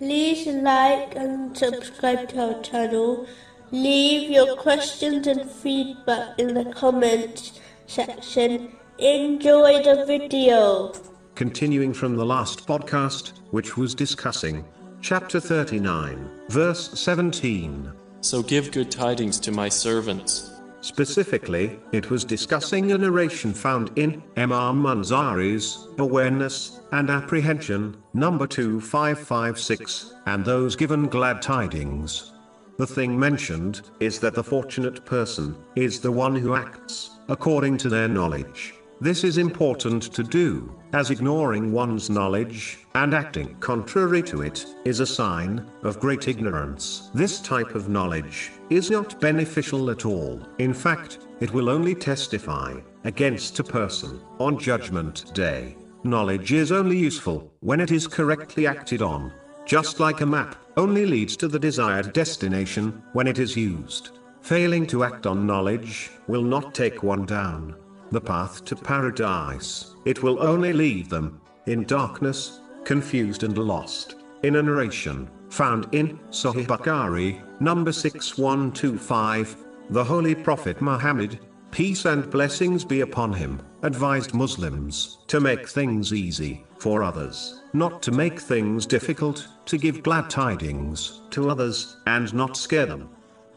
like and subscribe to our channel. Leave your questions and feedback in the comments section. Enjoy the video. Continuing from the last podcast, which was discussing chapter 39, verse 17. So give good tidings to my servants. Specifically, it was discussing a narration found in Imam Munzari's Awareness and Apprehension, number 2556, and those given glad tidings. The thing mentioned is that the fortunate person is the one who acts according to their knowledge. This is important to do, as ignoring one's knowledge, and acting contrary to it, is a sign of great ignorance. This type of knowledge is not beneficial at all. In fact, it will only testify against a person on Judgment Day. Knowledge is only useful when it is correctly acted on. Just like a map only leads to the desired destination when it is used. Failing to act on knowledge will not take one down the path to paradise, it will only leave them in darkness, confused and lost. In a narration found in Sahih Bukhari, number 6125, the Holy Prophet Muhammad, peace and blessings be upon him, advised Muslims to make things easy for others, not to make things difficult, to give glad tidings to others, and not scare them.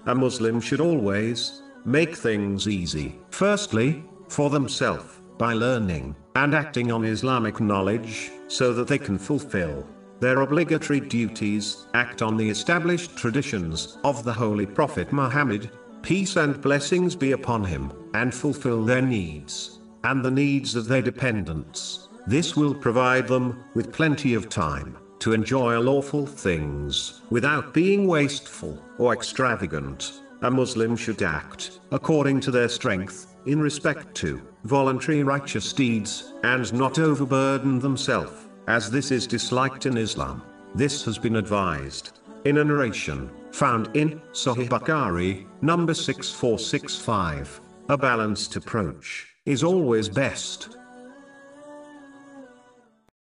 A Muslim should always make things easy. Firstly, for themselves, by learning and acting on Islamic knowledge, so that they can fulfill their obligatory duties, act on the established traditions of the Holy Prophet Muhammad, peace and blessings be upon him, and fulfill their needs, and the needs of their dependents. This will provide them with plenty of time to enjoy lawful things without being wasteful or extravagant. A Muslim should act according to their strength in respect to voluntary righteous deeds, and not overburden themselves, as this is disliked in Islam. This has been advised in a narration found in Sahih Bukhari, number 6465. A balanced approach is always best.